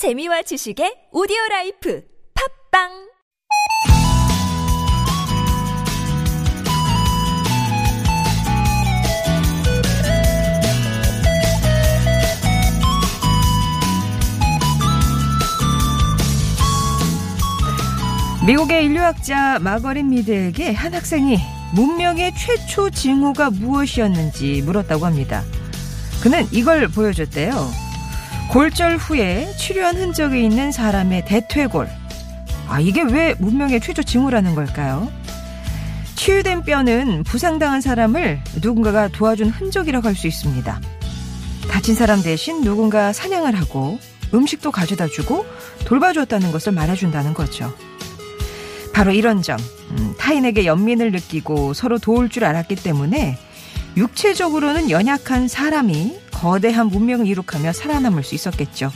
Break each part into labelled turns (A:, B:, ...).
A: 재미와 지식의 오디오 life 팟빵
B: 미국의 인류학자 마거린 미드에게 한 학생이 문명의 최초 징후가 무엇이었는지 물었다고 합니다. 그는 이걸 보여줬대요. 골절 후에 치료한 흔적이 있는 사람의 대퇴골. 아, 이게 왜 문명의 최초 징후라는 걸까요? 치유된 뼈는 부상당한 사람을 누군가가 도와준 흔적이라고 할 수 있습니다. 다친 사람 대신 누군가 사냥을 하고 음식도 가져다 주고 돌봐줬다는 것을 말해준다는 거죠. 바로 이런 점, 음, 타인에게 연민을 느끼고 서로 도울 줄 알았기 때문에 육체적으로는 연약한 사람이 거대한 문명을 이룩하며 살아남을 수 있었겠죠.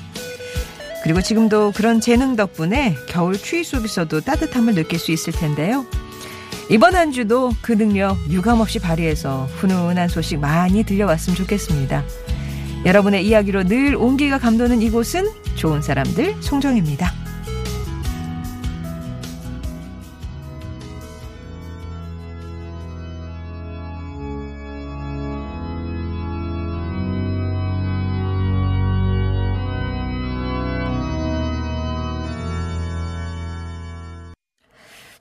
B: 그리고 지금도 그런 재능 덕분에 겨울 추위 속에서도 따뜻함을 느낄 수 있을 텐데요. 이번 한 주도 그 능력 유감없이 발휘해서 훈훈한 소식 많이 들려왔으면 좋겠습니다. 여러분의 이야기로 늘 온기가 감도는 이곳은 좋은 사람들 송정입니다.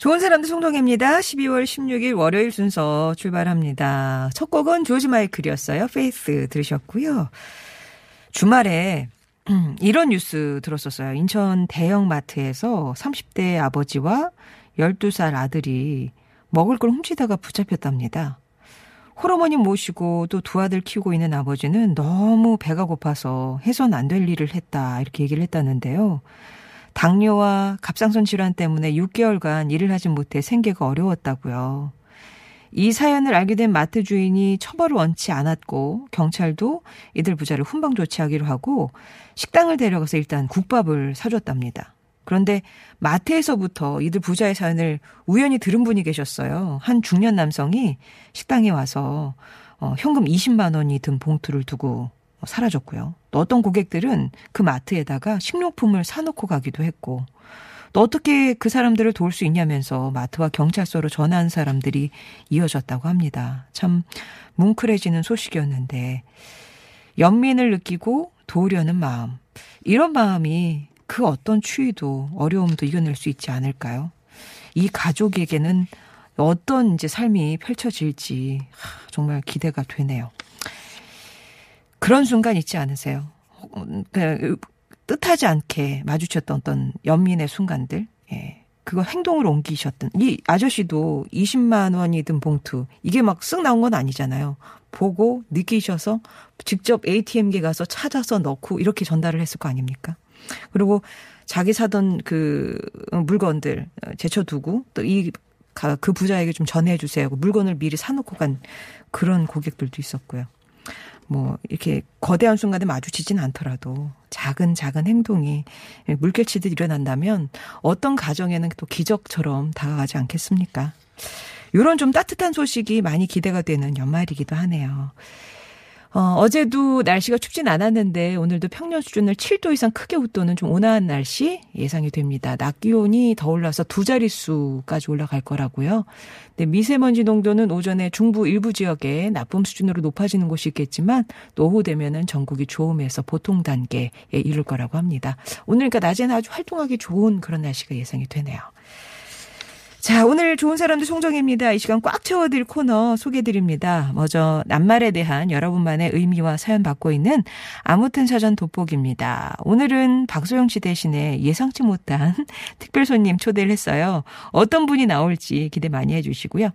B: 좋은 사람들 송동입니다. 12월 16일 월요일 순서 출발합니다. 첫 곡은 조지 마이클이었어요. Faith 들으셨고요. 주말에 이런 뉴스 들었었어요. 인천 대형마트에서 30대 아버지와 12살 아들이 먹을 걸 훔치다가 붙잡혔답니다. 홀어머니 모시고 또 두 아들 키우고 있는 아버지는 너무 배가 고파서 해선 안 될 일을 했다 이렇게 얘기를 했다는데요. 당뇨와 갑상선 질환 때문에 6개월간 일을 하지 못해 생계가 어려웠다고요. 이 사연을 알게 된 마트 주인이 처벌을 원치 않았고 경찰도 이들 부자를 훈방 조치하기로 하고 식당을 데려가서 일단 국밥을 사줬답니다. 그런데 마트에서부터 이들 부자의 사연을 우연히 들은 분이 계셨어요. 한 중년 남성이 식당에 와서 어, 현금 20만 원이 든 봉투를 두고 사라졌고요. 또 어떤 고객들은 그 마트에다가 식료품을 사놓고 가기도 했고 또 어떻게 그 사람들을 도울 수 있냐면서 마트와 경찰서로 전화한 사람들이 이어졌다고 합니다. 참 뭉클해지는 소식이었는데 연민을 느끼고 도우려는 마음 이런 마음이 그 어떤 추위도 어려움도 이겨낼 수 있지 않을까요? 이 가족에게는 어떤 이제 삶이 펼쳐질지 정말 기대가 되네요. 그런 순간 있지 않으세요? 그 뜻하지 않게 마주쳤던 어떤 연민의 순간들, 예. 그거 행동으로 옮기셨던 이 아저씨도 20만 원이 든 봉투 이게 막 쓱 나온 건 아니잖아요. 보고 느끼셔서 직접 ATM기 가서 찾아서 넣고 이렇게 전달을 했을 거 아닙니까? 그리고 자기 사던 그 물건들 제쳐두고 또 이 그 부자에게 좀 전해주세요. 물건을 미리 사놓고 간 그런 고객들도 있었고요. 뭐 이렇게 거대한 순간에 마주치진 않더라도 작은 작은 행동이 물결치듯 일어난다면 어떤 가정에는 또 기적처럼 다가가지 않겠습니까? 이런 좀 따뜻한 소식이 많이 기대가 되는 연말이기도 하네요. 어, 어제도 날씨가 춥진 않았는데 오늘도 평년 수준을 7도 이상 크게 웃도는 좀 온화한 날씨 예상이 됩니다. 낮 기온이 더 올라서 두 자릿수까지 올라갈 거라고요. 네, 미세먼지 농도는 오전에 중부 일부 지역에 나쁨 수준으로 높아지는 곳이 있겠지만 또 오후 되면은 전국이 좋음에서 보통 단계에 이를 거라고 합니다. 오늘 그러니까 낮에는 아주 활동하기 좋은 그런 날씨가 예상이 되네요. 자, 오늘 좋은 사람들 송정입니다. 이 시간 꽉 채워드릴 코너 소개드립니다. 먼저 낱말에 대한 여러분만의 의미와 사연 받고 있는 아무튼 사전 돋보기입니다. 오늘은 박소영 씨 대신에 예상치 못한 특별 손님 초대를 했어요. 어떤 분이 나올지 기대 많이 해주시고요.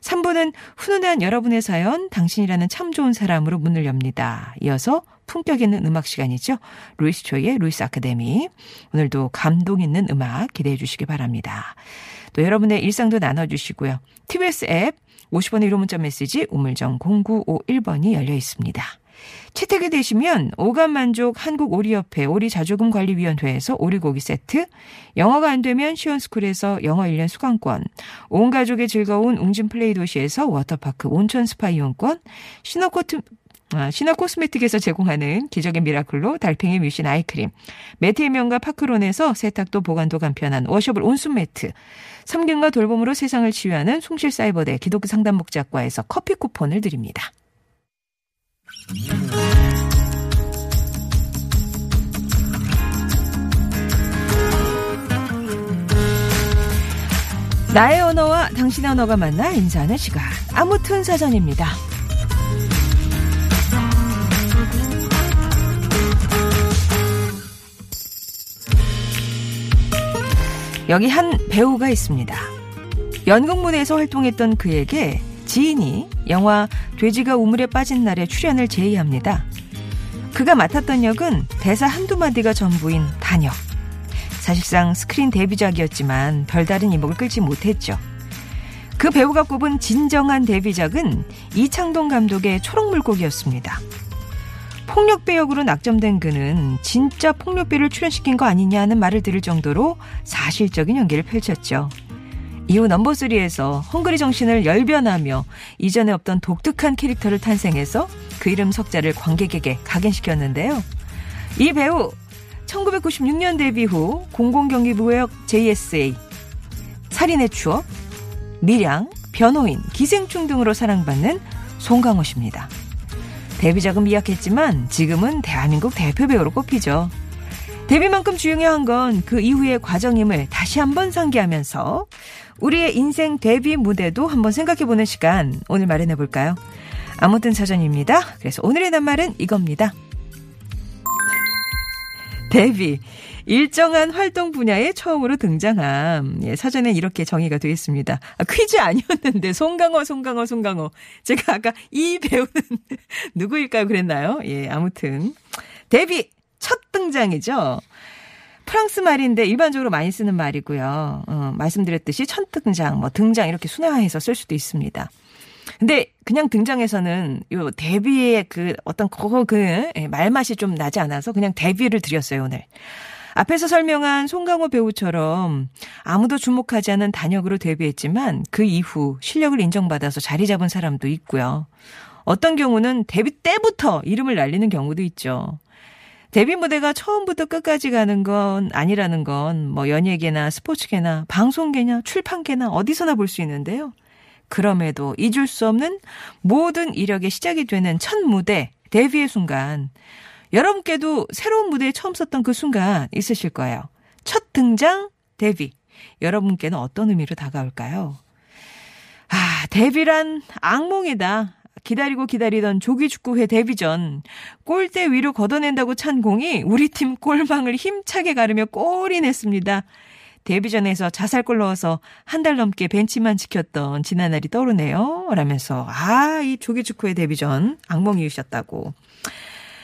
B: 3부는 훈훈한 여러분의 사연, 당신이라는 참 좋은 사람으로 문을 엽니다. 이어서 품격 있는 음악 시간이죠. 루이스 초이의 루이스 아카데미. 오늘도 감동 있는 음악 기대해 주시기 바랍니다. 또 여러분의 일상도 나눠주시고요. TBS 앱 50원의 유료 문자 메시지 우물정 0951번이 열려 있습니다. 채택이 되시면 오감만족 한국오리협회 오리자조금관리위원회에서 오리고기 세트, 영어가 안 되면 시원스쿨에서 영어 1년 수강권, 온 가족의 즐거운 웅진 플레이 도시에서 워터파크 온천 스파 이용권, 신호코트 아, 신화 코스메틱에서 제공하는 기적의 미라클로 달팽이 뮤신 아이크림, 매트의 명가 파크론에서 세탁도 보관도 간편한 washable 온수 매트, 섬김과 돌봄으로 세상을 치유하는 숭실사이버대 기독교 상담 복지학과에서 커피 쿠폰을 드립니다. 나의 언어와 당신의 언어가 만나 인사하는 시간. 아무튼 사전입니다. 여기 한 배우가 있습니다. 연극 무대에서 활동했던 그에게 지인이 영화 돼지가 우물에 빠진 날에 출연을 제의합니다. 그가 맡았던 역은 대사 한두 마디가 전부인 단역. 사실상 스크린 데뷔작이었지만 별다른 이목을 끌지 못했죠. 그 배우가 꼽은 진정한 데뷔작은 이창동 감독의 초록물고기였습니다. 폭력배 역으로 낙점된 그는 진짜 폭력배를 출연시킨 거 아니냐는 말을 들을 정도로 사실적인 연기를 펼쳤죠. 이후 넘버3에서 헝그리 정신을 열변하며 이전에 없던 독특한 캐릭터를 탄생해서 그 이름 석자를 관객에게 각인시켰는데요. 이 배우 1996년 데뷔 후 공공경기부역 JSA, 살인의 추억, 밀양, 변호인, 기생충 등으로 사랑받는 송강호 씨입니다. 데뷔작은 미약했지만 지금은 대한민국 대표 배우로 꼽히죠. 데뷔만큼 중요한 건 그 이후의 과정임을 다시 한번 상기하면서 우리의 인생 데뷔 무대도 한번 생각해보는 시간 오늘 마련해 볼까요? 아무튼 사전입니다. 그래서 오늘의 낱말은 이겁니다. 데뷔. 일정한 활동 분야에 처음으로 등장함. 예, 사전에 이렇게 정의가 되어 있습니다. 아, 퀴즈 아니었는데, 송강호, 송강호, 송강호. 제가 아까 이 배우는 누구일까요? 그랬나요? 예, 아무튼. 데뷔! 첫 등장이죠. 프랑스 말인데 일반적으로 많이 쓰는 말이고요. 어, 말씀드렸듯이 첫 등장, 뭐 등장 이렇게 순화해서 쓸 수도 있습니다. 근데 그냥 등장해서는 요 데뷔의 그 어떤 그거 그 예, 말맛이 좀 나지 않아서 그냥 데뷔를 드렸어요, 오늘. 앞에서 설명한 송강호 배우처럼 아무도 주목하지 않은 단역으로 데뷔했지만 그 이후 실력을 인정받아서 자리 잡은 사람도 있고요. 어떤 경우는 데뷔 때부터 이름을 날리는 경우도 있죠. 데뷔 무대가 처음부터 끝까지 가는 건 아니라는 건 뭐 연예계나 스포츠계나 방송계나 출판계나 어디서나 볼 수 있는데요. 그럼에도 잊을 수 없는 모든 이력의 시작이 되는 첫 무대, 데뷔의 순간. 여러분께도 새로운 무대에 처음 섰던 그 순간 있으실 거예요. 첫 등장, 데뷔. 여러분께는 어떤 의미로 다가올까요? 아, 데뷔란 악몽이다. 기다리고 기다리던 조기축구회 데뷔전 골대 위로 걷어낸다고 찬 공이 우리 팀 골망을 힘차게 가르며 골이 냈습니다. 데뷔전에서 자살골 넣어서 한 달 넘게 벤치만 지켰던 지난날이 떠오르네요. 라면서 아, 이 조기축구의 데뷔전 악몽이셨다고.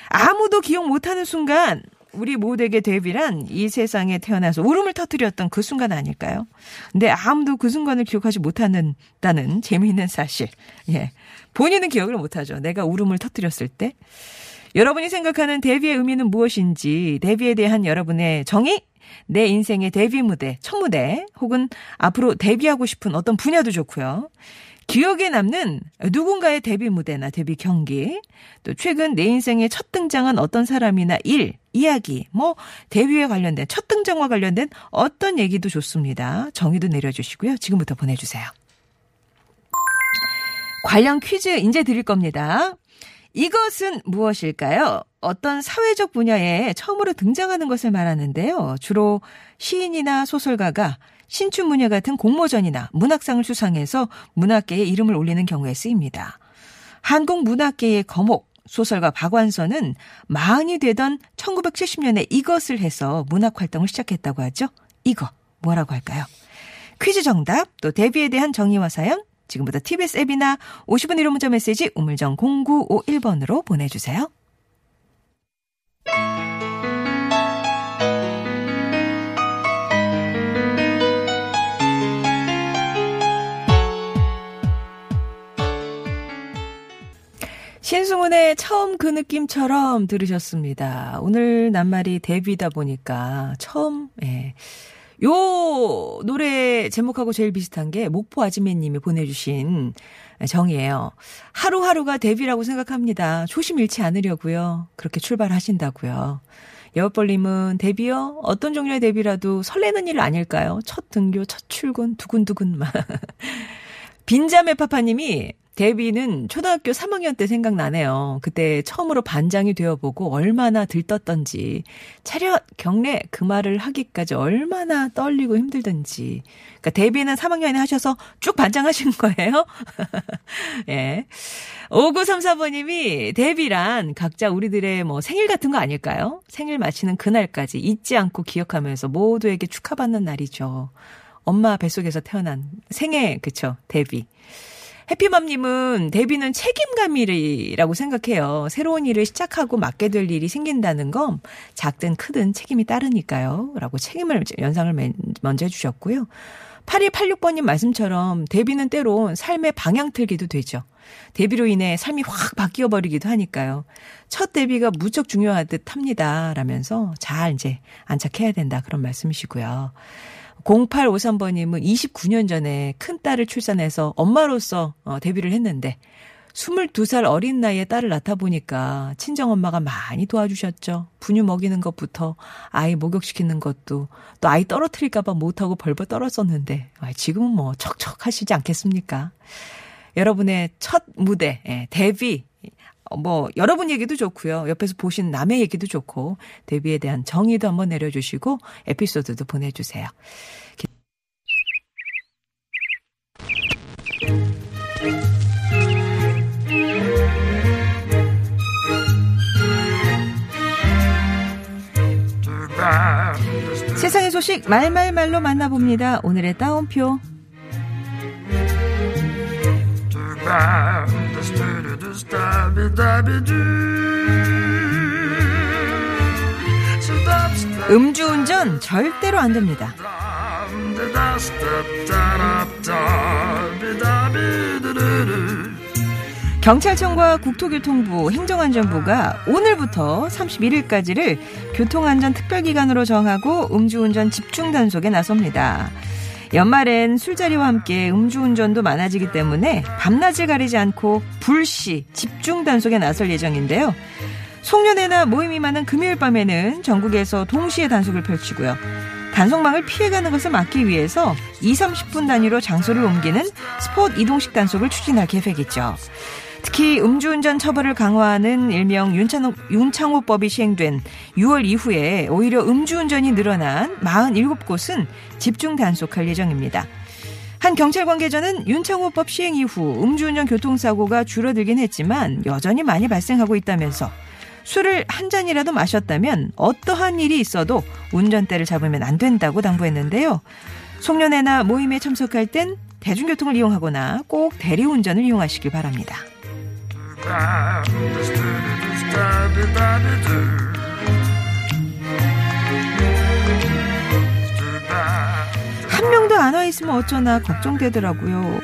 B: 아무도 기억 못하는 순간 우리 모두에게 데뷔란 이 세상에 태어나서 울음을 터뜨렸던 그 순간 아닐까요? 근데 아무도 그 순간을 기억하지 못한다는 재미있는 사실. 예. 본인은 기억을 못하죠. 내가 울음을 터뜨렸을 때. 여러분이 생각하는 데뷔의 의미는 무엇인지, 데뷔에 대한 여러분의 정의, 내 인생의 데뷔 무대, 첫 무대, 혹은 앞으로 데뷔하고 싶은 어떤 분야도 좋고요. 기억에 남는 누군가의 데뷔 무대나 데뷔 경기, 또 최근 내 인생에 첫 등장한 어떤 사람이나 일, 이야기, 뭐 데뷔에 관련된 첫 등장과 관련된 어떤 얘기도 좋습니다. 정의도 내려주시고요. 지금부터 보내주세요. 관련 퀴즈 이제 드릴 겁니다. 이것은 무엇일까요? 어떤 사회적 분야에 처음으로 등장하는 것을 말하는데요. 주로 시인이나 소설가가 신춘문예 같은 공모전이나 문학상을 수상해서 문학계에 이름을 올리는 경우에 쓰입니다. 한국 문학계의 거목, 소설가 박완서는 마흔이 되던 1970년에 이것을 해서 문학 활동을 시작했다고 하죠. 이거 뭐라고 할까요? 퀴즈 정답, 또 데뷔에 대한 정의와 사연, 지금부터 TBS 앱이나 50원 1호 문자 메시지 우물정 0951번으로 보내주세요. 신승훈의 처음 그 느낌처럼 들으셨습니다. 오늘 낱말이 데뷔다 보니까 처음, 예. 요 노래 제목하고 제일 비슷한 게 목포 아지매님이 보내주신 정이에요. 하루하루가 데뷔라고 생각합니다. 초심 잃지 않으려고요. 그렇게 출발하신다고요. 여벌님은 데뷔요? 어떤 종류의 데뷔라도 설레는 일 아닐까요? 첫 등교, 첫 출근, 두근두근만. 빈자매 파파님이 데뷔는 초등학교 3학년 때 생각나네요. 그때 처음으로 반장이 되어보고 얼마나 들떴던지, 차렷, 경례, 그 말을 하기까지 얼마나 떨리고 힘들던지. 그러니까 데뷔는 3학년에 하셔서 쭉 반장하신 거예요? 예. 5934번님이 데뷔란 각자 우리들의 뭐 생일 같은 거 아닐까요? 생일 마치는 그날까지 잊지 않고 기억하면서 모두에게 축하받는 날이죠. 엄마 뱃속에서 태어난 생애, 그쵸, 데뷔. 해피맘님은 데뷔는 책임감이라고 생각해요. 새로운 일을 시작하고 맡게 될 일이 생긴다는 건 작든 크든 책임이 따르니까요. 라고 책임을, 연상을 먼저 해주셨고요. 8186번님 말씀처럼 데뷔는 때론 삶의 방향 틀기도 되죠. 데뷔로 인해 삶이 확 바뀌어 버리기도 하니까요. 첫 데뷔가 무척 중요한 듯 합니다. 라면서 잘 이제 안착해야 된다. 그런 말씀이시고요. 0853번님은 29년 전에 큰 딸을 출산해서 엄마로서 어, 데뷔를 했는데 22살 어린 나이에 딸을 낳다 보니까 친정엄마가 많이 도와주셨죠. 분유 먹이는 것부터 아이 목욕시키는 것도 또 아이 떨어뜨릴까봐 못하고 벌벌 떨었었는데 아, 지금은 뭐 척척 하시지 않겠습니까? 여러분의 첫 무대, 예, 데뷔, 뭐 여러분 얘기도 좋고요. 옆에서 보신 남의 얘기도 좋고 데뷔에 대한 정의도 한번 내려주시고 에피소드도 보내주세요. 세상의 소식 말말말로 만나봅니다. 오늘의 따옴표. 음주운전 절대로 안 됩니다. 경찰청과 국토교통부, 행정안전부가 오늘부터 31일까지를 교통안전 특별기간으로 정하고 음주운전 집중 단속에 나섭니다. 연말엔 술자리와 함께 음주운전도 많아지기 때문에 밤낮을 가리지 않고 불시 집중 단속에 나설 예정인데요. 송년회나 모임이 많은 금요일 밤에는 전국에서 동시에 단속을 펼치고요. 단속망을 피해가는 것을 막기 위해서 2, 30분 단위로 장소를 옮기는 스포츠 이동식 단속을 추진할 계획이죠. 특히 음주운전 처벌을 강화하는 일명 윤창호, 윤창호법이 시행된 6월 이후에 오히려 음주운전이 늘어난 47곳은 집중 단속할 예정입니다. 한 경찰 관계자는 윤창호법 시행 이후 음주운전 교통사고가 줄어들긴 했지만 여전히 많이 발생하고 있다면서 술을 한 잔이라도 마셨다면 어떠한 일이 있어도 운전대를 잡으면 안 된다고 당부했는데요. 송년회나 모임에 참석할 땐 대중교통을 이용하거나 꼭 대리운전을 이용하시길 바랍니다. 한 명도 안 와 있으면 어쩌나 걱정되더라고요.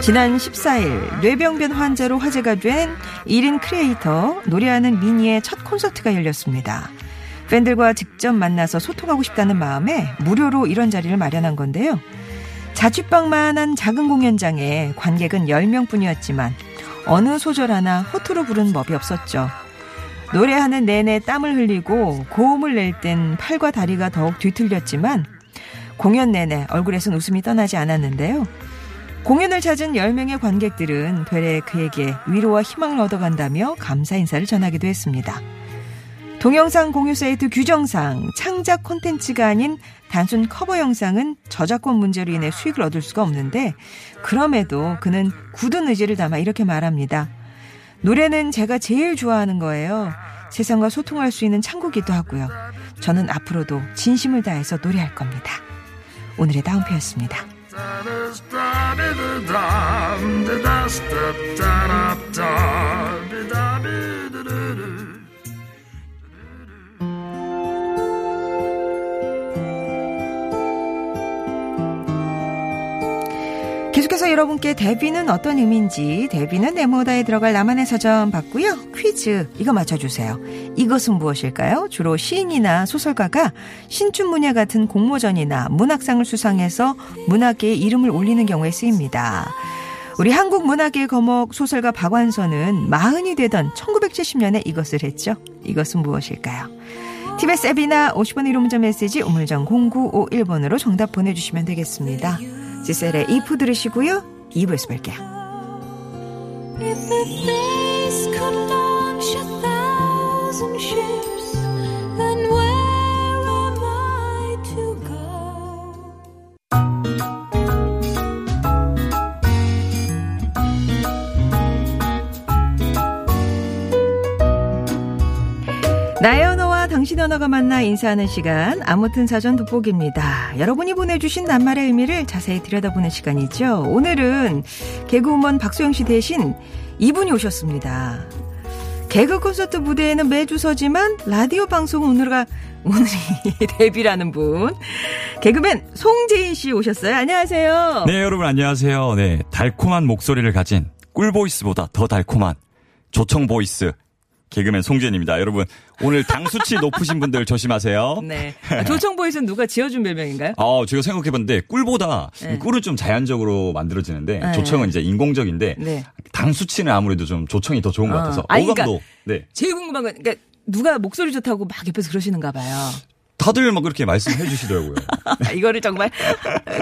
B: 지난 14일 뇌병변 환자로 화제가 된 1인 크리에이터 노래하는 미니의 첫 콘서트가 열렸습니다. 팬들과 직접 만나서 소통하고 싶다는 마음에 무료로 이런 자리를 마련한 건데요. 자취방만한 작은 공연장에 관객은 10명 뿐이었지만 어느 소절 하나 허투루 부르는 법이 없었죠. 노래하는 내내 땀을 흘리고 고음을 낼 땐 팔과 다리가 더욱 뒤틀렸지만 공연 내내 얼굴에선 웃음이 떠나지 않았는데요. 공연을 찾은 10명의 관객들은 되레 그에게 위로와 희망을 얻어간다며 감사 인사를 전하기도 했습니다. 동영상 공유 사이트 규정상 창작 콘텐츠가 아닌 단순 커버 영상은 저작권 문제로 인해 수익을 얻을 수가 없는데 그럼에도 그는 굳은 의지를 담아 이렇게 말합니다. 노래는 제가 제일 좋아하는 거예요. 세상과 소통할 수 있는 창구기도 하고요. 저는 앞으로도 진심을 다해서 노래할 겁니다. 오늘의 다운표였습니다. 계속해서
C: 여러분께 데뷔는 어떤 의미인지 데뷔는 네모다에 들어갈 나만의 사전 받고요. 퀴즈 이거 맞춰주세요. 이것은 무엇일까요? 주로 시인이나 소설가가 신춘 문예 같은 공모전이나 문학상을 수상해서 문학계에 이름을 올리는 경우에 쓰입니다. 우리 한국 문학의 거목 소설가 박완서는 마흔이 되던 1970년에 이것을 했죠. 이것은 무엇일까요? TBS 앱이나 50번 1호 문자 메시지 우물정 0951번으로 정답 보내주시면 되겠습니다. 지셀의 이프 들으시고요. 2부에서 뵐게요.
B: If the days could launch a thousand ships,
C: 언어가 만나 인사하는 시간 아무튼 사전 돋보기입니다. 여러분이 보내주신 낱말의 의미를 자세히 들여다보는 시간이죠. 오늘은 개그우먼 박소영 씨 대신 이분이 오셨습니다. 개그 콘서트 무대에는 매주 서지만 라디오 방송 오늘가 오늘이 데뷔라는 분 개그맨 송재인 씨 오셨어요. 안녕하세요.
D: 네, 여러분 안녕하세요. 네, 달콤한 목소리를 가진 꿀voice보다 더 달콤한 조청 voice 개그맨 송재입니다. 여러분 오늘 당 수치 높으신 분들 조심하세요.
C: 네. 조청voice는 누가 지어준 별명인가요?
D: 아, 제가 생각해봤는데 꿀보다
C: 네.
D: 꿀은 좀 자연적으로 만들어지는데
C: 네.
D: 조청은 이제 인공적인데
C: 네.
D: 당 수치는 아무래도 좀 조청이 더 좋은 것
C: 아,
D: 같아서
C: 아니, 그러니까
D: 어감도 네
C: 제일 궁금한 건 그러니까 누가 목소리 좋다고 막 옆에서 그러시는가 봐요.
D: 다들 막 그렇게 말씀해 주시더라고요.
C: 이거를 정말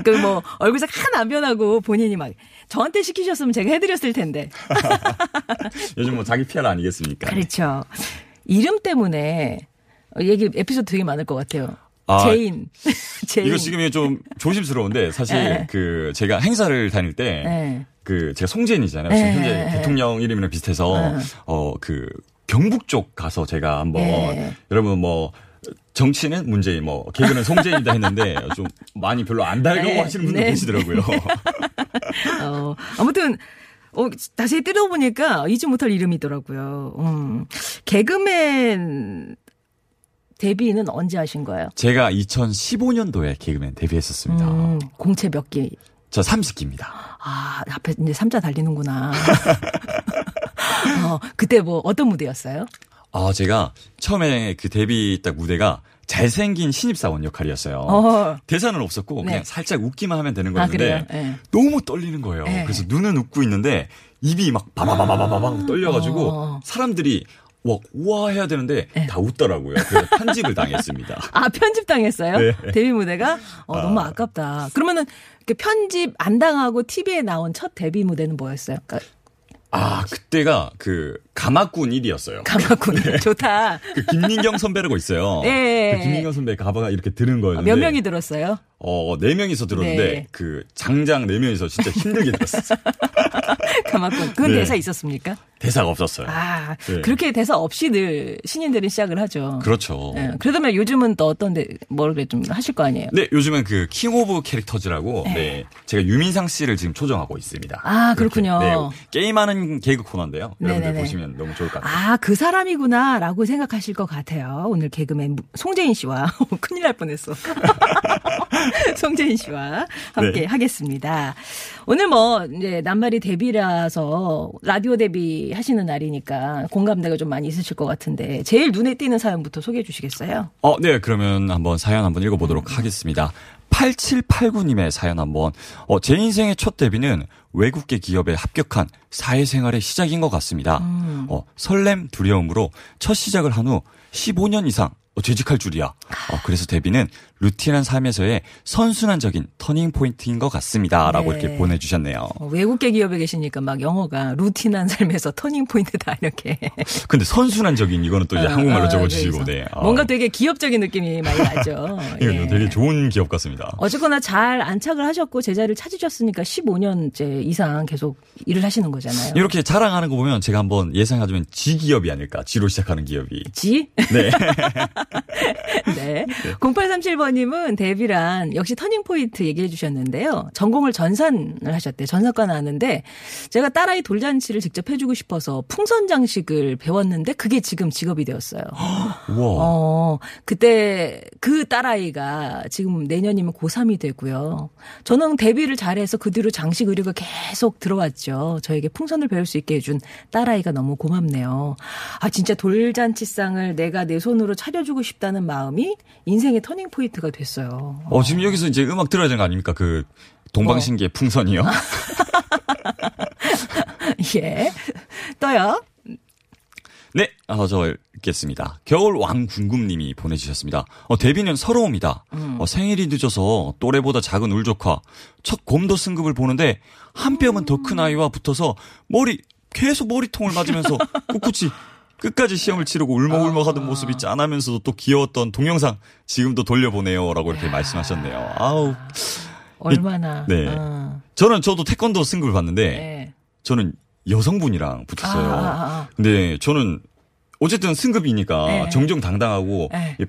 C: 그 뭐 얼굴색 하나 안 변하고 본인이 막 저한테 시키셨으면 제가 해드렸을 텐데.
D: 요즘 뭐 자기 PR 아니겠습니까?
C: 그렇죠. 이름 때문에 얘기 에피소드 되게 많을 것 같아요.
D: 아,
C: 제인. 제인.
D: 이거 지금 좀 조심스러운데 사실
C: 네.
D: 그 제가 행사를 다닐 때
C: 네.
D: 그 제가 송재인이잖아요.
C: 네,
D: 지금 현재
C: 네, 네.
D: 대통령 이름이랑 비슷해서
C: 네.
D: 어그 경북 쪽 가서 제가 한번
C: 네.
D: 여러분 뭐 정치는 문재인 뭐 개그는 송재인이다 했는데 좀 많이 별로 안 달려고
C: 네,
D: 하시는 분들
C: 네.
D: 계시더라고요.
C: 어, 아무튼 어, 자세히 뜯어보니까 잊지 못할 이름이더라고요. 음. 개그맨 데뷔는 언제 하신 거예요?
D: 제가 2015년도에 개그맨 데뷔했었습니다.
C: 음, 공채 몇 개?
D: 저 30기입니다.
C: 아, 앞에 이제 삼자 달리는구나. 어, 그때 뭐 어떤 무대였어요?
D: 아 제가 처음에 그 데뷔 딱 무대가 잘생긴 신입사원 역할이었어요.
C: 어.
D: 대사는 없었고
C: 네.
D: 그냥 살짝 웃기만 하면 되는
C: 아,
D: 거였는데
C: 그래요? 예.
D: 너무 떨리는 거예요.
C: 네.
D: 그래서 눈은 웃고 있는데 입이 막 바바바바바바방 떨려가지고
C: 어.
D: 사람들이 와 우와 해야 되는데
C: 네.
D: 다 웃더라고요. 그래서 편집을 당했습니다.
C: 아, 편집 당했어요?
D: 네.
C: 데뷔 무대가? 어, 너무 아깝다. 그러면은, 그 편집 안 당하고 TV에 나온 첫 데뷔 무대는 뭐였어요? 그러니까
D: 아 그때가 그 가마꾼 1이었어요.
C: 가마군. 좋다.
D: 그 김민경 선배라고 있어요.
C: 네.
D: 그 김민경 선배 가바가 이렇게 드는
C: 아,
D: 거였는데
C: 몇 명이 들었어요?
D: 어, 네 명이서 들었는데
C: 네.
D: 그 장장 네 명이서 진짜 힘들게 들었어요.
C: 가마군. 그건
D: 네.
C: 대사 있었습니까?
D: 대사가 없었어요.
C: 아,
D: 네.
C: 그렇게 대사 없이 늘 신인들은 시작을 하죠.
D: 그렇죠.
C: 예, 그러다면 요즘은 또 어떤 데, 뭘 그래 좀 하실 거 아니에요?
D: 네, 요즘은 그 King of Characters라고 네. 제가 유민상 씨를 지금 초정하고 있습니다.
C: 아. 그렇군요.
D: 네, 게임하는 개그 코너인데요. 여러분들
C: 네네 네.
D: 보시면 너무 좋을 것 같아요.
C: 아, 그 사람이구나라고 생각하실 것 같아요. 오늘 개그맨 송재인 씨와 큰일 날 뻔했어. 송재인 씨와 함께
D: 네.
C: 하겠습니다. 오늘 뭐 이제 낱말이 데뷔라서 라디오 데뷔 하시는 날이니까 공감대가 좀 많이 있으실 것 같은데 제일 눈에 띄는 사연부터 소개해 주시겠어요?
D: 어, 네, 그러면 한번 사연 한번 읽어보도록 하겠습니다. 8789님의 사연 한번. 어, 제 인생의 첫 데뷔는 외국계 기업에 합격한 사회생활의 시작인 것 같습니다. 어, 설렘, 두려움으로 첫 시작을 한 후 15년 이상 어, 재직할 줄이야. 어, 그래서 데뷔는 routine한 삶에서의 선순환적인 turning point인 것 같습니다. 라고
C: 네.
D: 이렇게 보내주셨네요.
C: 어, 외국계 기업에 계시니까 막 영어가 routine한 삶에서 turning point다 이렇게.
D: 근데 선순환적인 이거는 또 이제
C: 아,
D: 한국말로
C: 아,
D: 적어주시고, 네. 아,
C: 뭔가 되게 기업적인 느낌이 많이 나죠.
D: 이거
C: 예.
D: 되게 좋은 기업 같습니다.
C: 어쨌거나 잘 안착을 하셨고 제자를 찾으셨으니까 15년째 이상 계속 일을 하시는 거잖아요.
D: 이렇게 자랑하는 거 보면 제가 한번 예상하자면 G 기업이 아닐까. G로 시작하는 기업이.
C: 지?
D: 네.
C: 네. 0837번 님은 데뷔란 역시 터닝포인트 얘기해 주셨는데요. 전공을 전산을 하셨대요. 전산과 나왔는데 제가 딸아이 돌잔치를 직접 해주고 싶어서 풍선 장식을 배웠는데 그게 지금 직업이 되었어요. 어, 그때 그 딸아이가 지금 내년이면 고3이 되고요. 저는 데뷔를 잘해서 그 뒤로 장식 의료가 계속 들어왔죠. 저에게 풍선을 배울 수 있게 해준 딸아이가 너무 고맙네요. 아, 진짜 돌잔치상을 내가 내 손으로 차려주고 싶다는 마음이 인생의 터닝포인트 가 됐어요.
D: 어, 지금 여기서 이제 음악 들어야 되는 거 아닙니까? 그 동방신기의 풍선이요.
C: 예. 또요?
D: 네, 어, 저 읽겠습니다. 겨울 왕궁금님이 보내주셨습니다. 어, 데뷔는 서러움이다. 어, 생일이 늦어서 또래보다 작은 울조카 첫 곰도 승급을 보는데 한 뼘은 더 큰 아이와 붙어서 머리 계속 머리통을 맞으면서 꿋꿋이 끝까지 시험을 치르고 울먹울먹 하던 모습이 짠하면서도 또 귀여웠던 동영상 지금도 돌려보내요라고 이렇게 말씀하셨네요. 아우
C: 얼마나.
D: 네.
C: 어,
D: 저는 저도 태권도 승급을 봤는데
C: 네.
D: 저는 여성분이랑 붙었어요.
C: 아, 아, 아.
D: 근데 저는 어쨌든 승급이니까
C: 네.
D: 정정당당하고
C: 네.
D: 예,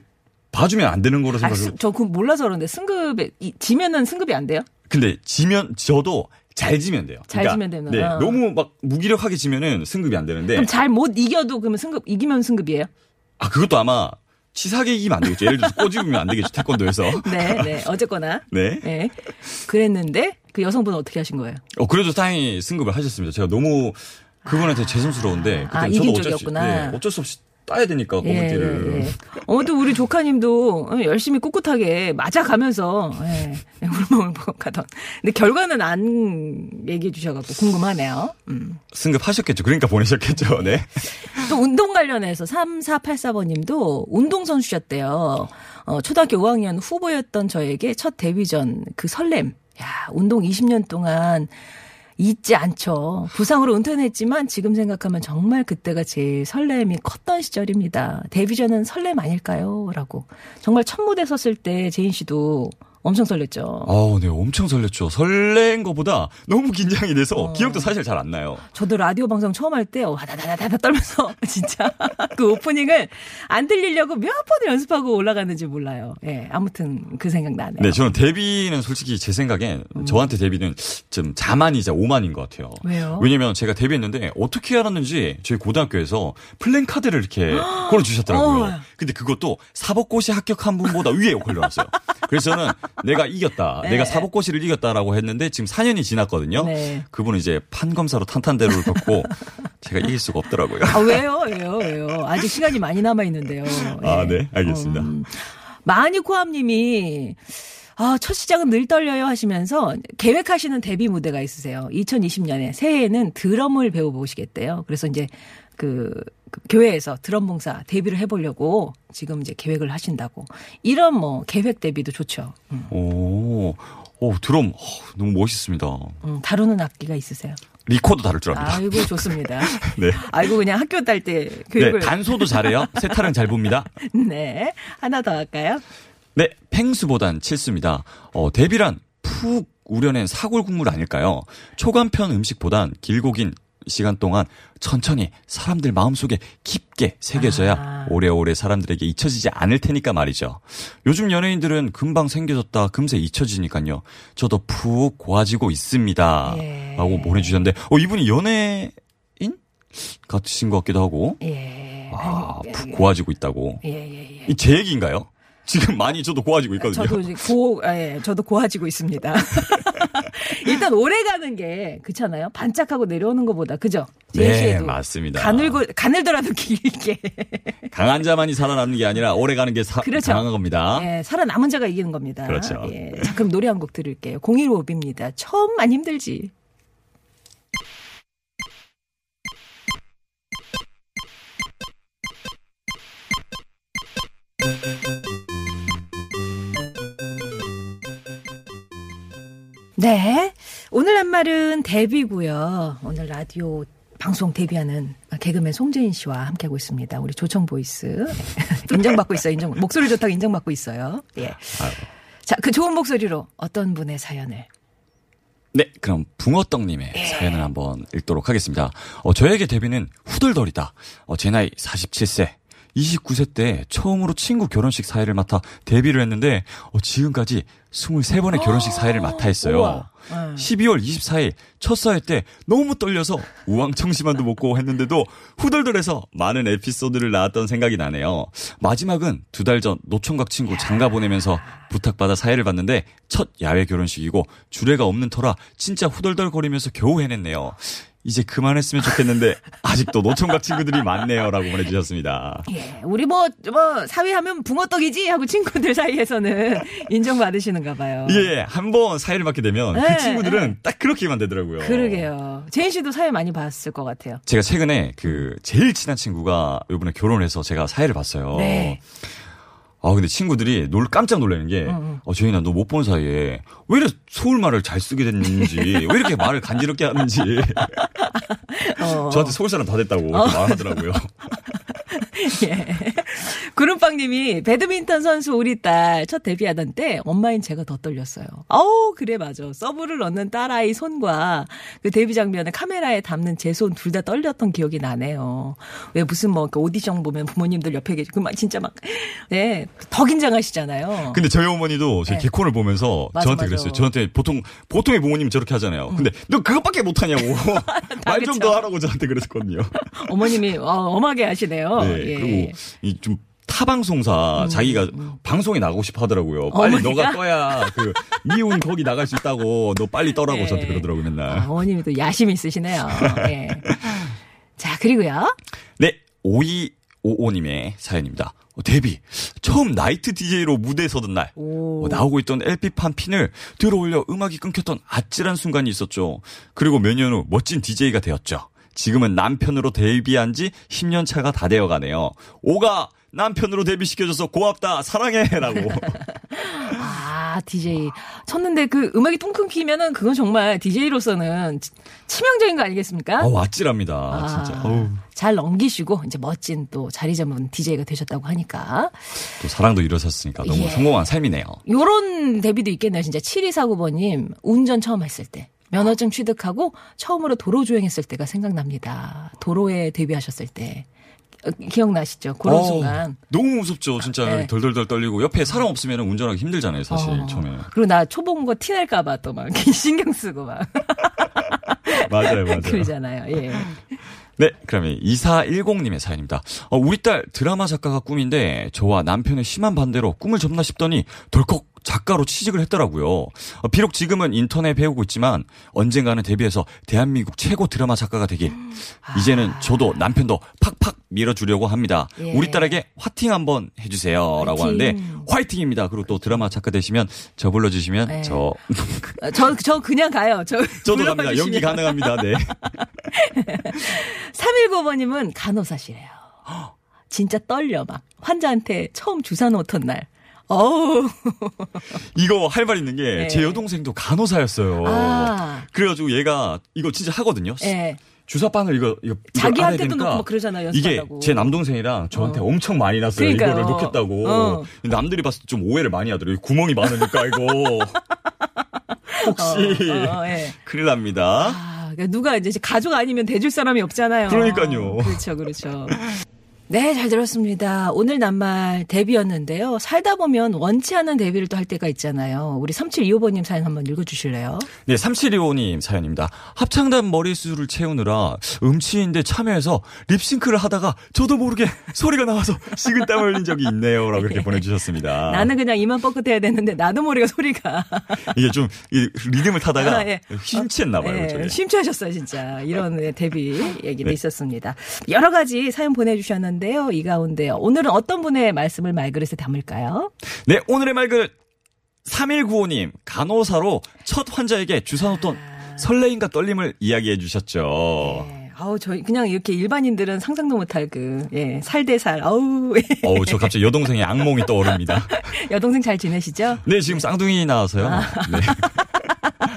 D: 봐주면 안 되는 거로
C: 아. 스- 저 그거 몰라서 그러는데 승급에 이- 지면은 승급이 안 돼요?
D: 근데 지면 저도 잘 지면 돼요.
C: 잘 지면 되는,
D: 네,
C: 어.
D: 너무 막 무기력하게 지면은 승급이 안 되는데.
C: 그럼 잘 못 이겨도 그러면 승급 이기면 승급이에요?
D: 아 그것도 아마 치사하게 이기면 안 되겠죠. 예를 들어서 꼬집으면 안 되겠죠. 태권도에서.
C: 네, 네. 어쨌거나.
D: 네.
C: 네. 그랬는데 그 여성분은 어떻게 하신 거예요?
D: 어 그래도 다행히 승급을 하셨습니다. 제가 너무 그분한테 죄송스러운데 그때
C: 아,
D: 저도 어쩔 수,
C: 쪽이었구나.
D: 네, 어쩔 수 없이 따야 되니까 검은띠를.
C: 예, 예. 어또 우리 조카님도 열심히 꿋꿋하게 맞아가면서 예, 울먹울먹하던. 근데 결과는 안 얘기해 주셔갖고 궁금하네요. 음.
D: 승급하셨겠죠. 그러니까 보내셨겠죠. 네.
C: 또 운동 관련해서 3484번님도 운동선수셨대요. 어, 초등학교 5학년 후보였던 저에게 첫 데뷔전 그 설렘. 야, 운동 20년 동안 잊지 않죠. 부상으로 은퇴는 했지만 지금 생각하면 정말 그때가 제일 설렘이 컸던 시절입니다. 데뷔전은 설렘 아닐까요? 라고. 정말 첫 무대 섰을 때 제인 씨도 엄청 설렜죠.
D: 아우, 네, 엄청 설렜죠. 설렌 거보다 너무 긴장이 돼서
C: 어.
D: 기억도 사실 잘 안 나요.
C: 저도 라디오 방송 처음 할 때 와다다다다 떨면서 진짜 그 오프닝을 안 들리려고 몇 번을 연습하고 올라갔는지 몰라요. 예, 아무튼 그 생각 나네요.
D: 네, 저는 데뷔는 솔직히 제 생각엔 저한테 데뷔는 좀 자만이자 오만인 것 같아요.
C: 왜요?
D: 왜냐면 제가 데뷔했는데 어떻게 알았는지 저희 고등학교에서 플랜카드를 이렇게 걸어주셨더라고요.
C: 어.
D: 근데 그것도 사법고시 합격한 분보다 위에 걸려놨어요. 그래서 저는 내가 이겼다.
C: 네.
D: 내가 사법고시를 이겼다라고 했는데 지금 4년이 지났거든요.
C: 네.
D: 그분은 이제 판검사로 탄탄대로를 걷고 제가 이길 수가 없더라고요.
C: 아, 왜요? 왜요? 왜요? 아직 시간이 많이 남아 있는데요. 예.
D: 아, 네. 알겠습니다.
C: 마니코함님이 아, 첫 시작은 늘 떨려요 하시면서 계획하시는 데뷔 무대가 있으세요. 2020년에 새해에는 드럼을 배워보시겠대요. 그래서 이제 그, 그 교회에서 드럼 봉사 데뷔를 해보려고 지금 이제 계획을 하신다고. 이런 뭐 계획 데뷔도 좋죠. 음,
D: 오, 오 드럼 어, 너무 멋있습니다.
C: 음, 다루는 악기가 있으세요.
D: 리코더 다룰 줄 압니다.
C: 아이고 좋습니다.
D: 네.
C: 아이고 그냥 학교 딸때
D: 네,
C: 교육을
D: 단소도 잘해요. 세타는 잘 봅니다.
C: 네 하나 더 할까요?
D: 네, 팽수보단 칠수입니다. 어, 데뷔란 푹 우려낸 사골 국물 아닐까요? 초간편 음식보단 길고 긴 시간 동안 천천히 사람들 마음속에 깊게 새겨져야
C: 아.
D: 오래오래 사람들에게 잊혀지지 않을 테니까 말이죠. 요즘 연예인들은 금방 생겨졌다 금세 잊혀지니까요. 저도 푹 고아지고 있습니다.
C: 예.
D: 라고 보내주셨는데, 어, 이분이 연예인? 같으신 것 같기도 하고,
C: 예.
D: 아, 푹 고아지고 있다고.
C: 예, 예, 예.
D: 이제 얘기인가요? 지금 많이 저도 고아지고 있거든요.
C: 저도 이제 고, 아, 예, 저도 고아지고 있습니다. 일단 오래 가는 게 그렇잖아요. 반짝하고 내려오는 것보다 그죠?
D: 네, 맞습니다.
C: 가늘고 가늘더라도 길게.
D: 강한 자만이 살아남는 게 아니라 오래 가는 게 사,
C: 그렇죠.
D: 강한 겁니다.
C: 예, 살아남은 자가 이기는 겁니다.
D: 그렇죠.
C: 예. 자, 그럼 노래 한 곡 들을게요. 0155입니다. 처음만 힘들지. 네. 오늘 낱말은 데뷔고요. 오늘 라디오 방송 데뷔하는 개그맨 송재인 씨와 함께하고 있습니다. 우리 조청 voice. 인정받고 있어요. 인정. 목소리 좋다고 인정받고 있어요. 예. 자, 그 좋은 목소리로 어떤 분의 사연을.
D: 네, 그럼 붕어떡님의
C: 예.
D: 사연을 한번 읽도록 하겠습니다. 어, 저에게 데뷔는 후덜덜이다. 어, 제 나이 47세. 29세 때 처음으로 친구 결혼식 사회를 맡아 데뷔를 했는데 어, 지금까지 23번의 결혼식 사회를 맡아 했어요.
C: 우와. 네.
D: 12월 24일 첫 사회 때 너무 떨려서 우왕청심환도 먹고 했는데도 후덜덜해서 많은 에피소드를 낳았던 생각이 나네요. 마지막은 두 달 전 노총각 친구 장가 보내면서 부탁받아 사회를 봤는데 첫 야외 결혼식이고 주례가 없는 터라 진짜 후덜덜거리면서 겨우 해냈네요. 이제 그만했으면 좋겠는데 아직도 노총각 친구들이 많네요라고 보내주셨습니다.
C: 예, 우리 뭐, 뭐, 사회하면 붕어떡이지? 하고 친구들 사이에서는 인정받으시는가 봐요.
D: 예, 한번 사회를 맡게 되면
C: 네,
D: 그 친구들은 딱 그렇게만 되더라고요.
C: 그러게요. 제인 씨도 사회 많이 봤을 것 같아요.
D: 제가 최근에 그 제일 친한 친구가 이번에 결혼해서 제가 사회를 봤어요.
C: 네.
D: 아 근데 친구들이 놀 깜짝 놀라는 게,
C: 응.
D: 어 저희나 너 못 본 사이에 왜 이렇게 서울 말을 잘 쓰게 됐는지, 왜 이렇게 말을 간지럽게 하는지
C: 어.
D: 저한테 서울 사람 다 됐다고 이렇게 말하더라고요.
C: 예. 구름빵님이 배드민턴 선수 우리 딸 첫 데뷔하던 때 엄마인 제가 더 떨렸어요. 아우 그래 맞아. 서브를 넣는 딸아이 손과 그 데뷔 장면을 카메라에 담는 제 손 둘 다 떨렸던 기억이 나네요. 왜 무슨 뭐그 오디션 보면 부모님들 옆에 계시고 막 진짜 막 네 더 긴장하시잖아요.
D: 근데 저희 어머니도 제
C: 네.
D: 개콘을 보면서
C: 맞아,
D: 저한테
C: 맞아.
D: 그랬어요. 저한테 보통 보통의 부모님 저렇게 하잖아요. 근데 너 그것밖에 못하냐고 말 좀. 더 하라고 저한테 그랬거든요.
C: 어머님이 어, 엄하게 하시네요.
D: 네,
C: 예. 음,
D: 그리고 이좀 타 방송사 자기가 방송에 나가고 싶어 하더라고요. 빨리
C: 어머니가?
D: 너가 떠야 그 미운 거기 나갈 수 있다고 너 빨리 떠라고
C: 네.
D: 저한테 그러더라고요 맨날.
C: 아, 어머님이 또 야심이 있으시네요. 예. 자 그리고요.
D: 네, 5255님의 사연입니다. 어, 데뷔 처음 나이트 DJ로 무대에 서던 날
C: 오.
D: 어, 나오고 있던 LP판 핀을 들어올려 음악이 끊겼던 아찔한 순간이 있었죠. 그리고 몇 년 후 멋진 DJ가 되었죠. 지금은 남편으로 데뷔한 지 10년 차가 다 되어 가네요. 오가 남편으로 데뷔시켜줘서 고맙다 사랑해라고.
C: 아, DJ. 쳤는데 그 음악이 뚱뚱 키면은 그건 정말 DJ로서는 치명적인 거 아니겠습니까?
D: 어우 아찔합니다
C: 아,
D: 진짜. 어우,
C: 잘 넘기시고 이제 멋진 또 자리 잡은 DJ가 되셨다고 하니까
D: 또 사랑도 이루어졌으니까 너무
C: 예.
D: 성공한 삶이네요.
C: 요런 데뷔도 있겠네요. 진짜 7249번님 운전 처음 했을 때 면허증 취득하고 처음으로 도로 주행했을 때가 생각납니다. 도로에 데뷔하셨을 때 어, 기억나시죠? 그런
D: 어우,
C: 순간.
D: 너무 무섭죠 진짜
C: 네.
D: 덜덜덜 떨리고 옆에 사람 없으면 운전하기 힘들잖아요 사실
C: 어.
D: 처음에.
C: 그리고 나 초본 거 티낼까 봐 또 막 신경 쓰고 막
D: 맞아요 맞아요.
C: 그러잖아요. 예.
D: 네, 그러면 2410님의 사연입니다. 어, 우리 딸 드라마 작가가 꿈인데 저와 남편의 심한 반대로 꿈을 접나 싶더니 덜컥 작가로 취직을 했더라고요. 어, 비록 지금은 인터넷 배우고 있지만 언젠가는 데뷔해서 대한민국 최고 드라마 작가가 되길. 이제는 저도 남편도 팍팍 밀어주려고 합니다.
C: 예.
D: 우리 딸에게 화팅 한번 해주세요. 라고
C: 화이팅.
D: 하는데 화이팅입니다. 그리고 또 드라마 작가 되시면 저 불러주시면
C: 네.
D: 저
C: 어, 저, 저 그냥 가요. 저
D: 저도 갑니다.
C: 불러주시면.
D: 연기 가능합니다. 네.
C: 319번님은 간호사시래요. 진짜 떨려, 막. 환자한테 처음 주사 놓던 날. 어우.
D: 이거 할 말 있는 게제
C: 네.
D: 여동생도 간호사였어요.
C: 아.
D: 그래가지고 얘가 이거 진짜 하거든요.
C: 예.
D: 주사바늘 이거 이거
C: 자기한테도 놓고 막 그러잖아요,
D: 이게. 제 남동생이랑 저한테
C: 어.
D: 엄청 많이 났어요.
C: 그러니까요.
D: 이거를 놓겠다고.
C: 어.
D: 남들이 봤을 때 좀 오해를 많이 하더라고요. 구멍이 많으니까 이거 혹시
C: 어, 어, 예.
D: 큰일 납니다.
C: 아, 그러니까 누가 이제 가족 아니면 대줄 사람이 없잖아요.
D: 그러니까요.
C: 그렇죠, 그렇죠. 네, 잘 들었습니다. 오늘 낱말 데뷔였는데요. 살다 보면 원치 않은 데뷔를 또 할 때가 있잖아요. 우리 3725번님 사연 한번 읽어주실래요?
D: 네, 3725님 사연입니다. 합창단 머리수를 채우느라 음치인데 참여해서 립싱크를 하다가 저도 모르게 소리가 나와서 식은땀 흘린 적이 있네요. 라고 이렇게 보내주셨습니다.
C: 나는 그냥 이만 뻐끗해야 되는데 나도 모르게 소리가.
D: 이게 좀이 리듬을 타다가
C: 아, 예.
D: 심취했나봐요.
C: 네,
D: 저게.
C: 심취하셨어요, 진짜. 이런 네, 데뷔 얘기도
D: 네.
C: 있었습니다. 여러 가지 사연 보내주셨는데 요. 이 가운데 오늘은 어떤 분의 말씀을 말그릇에 담을까요?
D: 네, 오늘의 말글 3195님 간호사로 첫 환자에게 주사 놓던 설레임과 떨림을 이야기해 주셨죠.
C: 네. 아우, 저희 그냥 이렇게 일반인들은 상상도 못할 그, 예, 살대살. 아우,
D: 어우, 저 갑자기 여동생의 악몽이 떠오릅니다.
C: 여동생 잘 지내시죠?
D: 네, 지금 쌍둥이 나와서요. 네.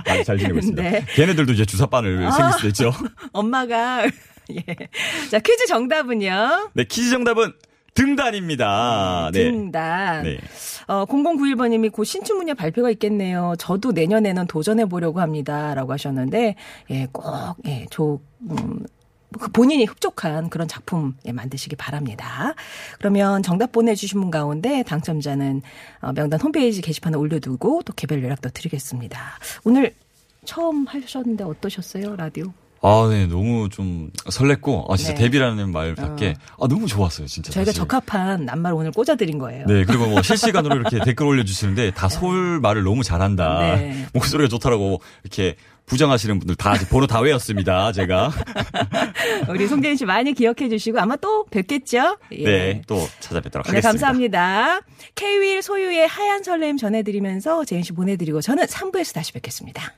D: 아주 잘 지내고 있습니다.
C: 네.
D: 걔네들도 이제 주사바늘 생길 수도 있죠.
C: 엄마가, 예. 자, 퀴즈 정답은요?
D: 네, 퀴즈 정답은 등단입니다. 네.
C: 등단.
D: 네.
C: 어, 0091번님이 곧 신춘 문예 발표가 있겠네요. 저도 내년에는 도전해 보려고 합니다. 라고 하셨는데, 예, 꼭, 예, 조, 음, 그 본인이 흡족한 그런 작품 예, 만드시기 바랍니다. 그러면 정답 보내주신 분 가운데 당첨자는 어, 명단 홈페이지 게시판에 올려두고 또 개별 연락도 드리겠습니다. 오늘 처음 하셨는데 어떠셨어요 라디오?
D: 아, 네, 너무 좀 설렜고, 아, 진짜
C: 네.
D: 데뷔라는 말 밖에, 아, 너무 좋았어요, 진짜.
C: 저희가
D: 사실.
C: 적합한 낱말 오늘 꽂아드린 거예요.
D: 네, 그리고 뭐 실시간으로 이렇게 댓글 올려주시는데 다 서울 말을 너무 잘한다.
C: 네.
D: 목소리가 좋다라고 이렇게 부정하시는 분들 다 번호 다 외웠습니다, 제가.
C: 우리 송재인 씨 많이 기억해 주시고 아마 또 뵙겠죠? 예.
D: 네, 또 찾아뵙도록
C: 네,
D: 하겠습니다.
C: 감사합니다. K-윌 소유의 하얀 설렘 전해드리면서 재인 씨 보내드리고 저는 3부에서 다시 뵙겠습니다.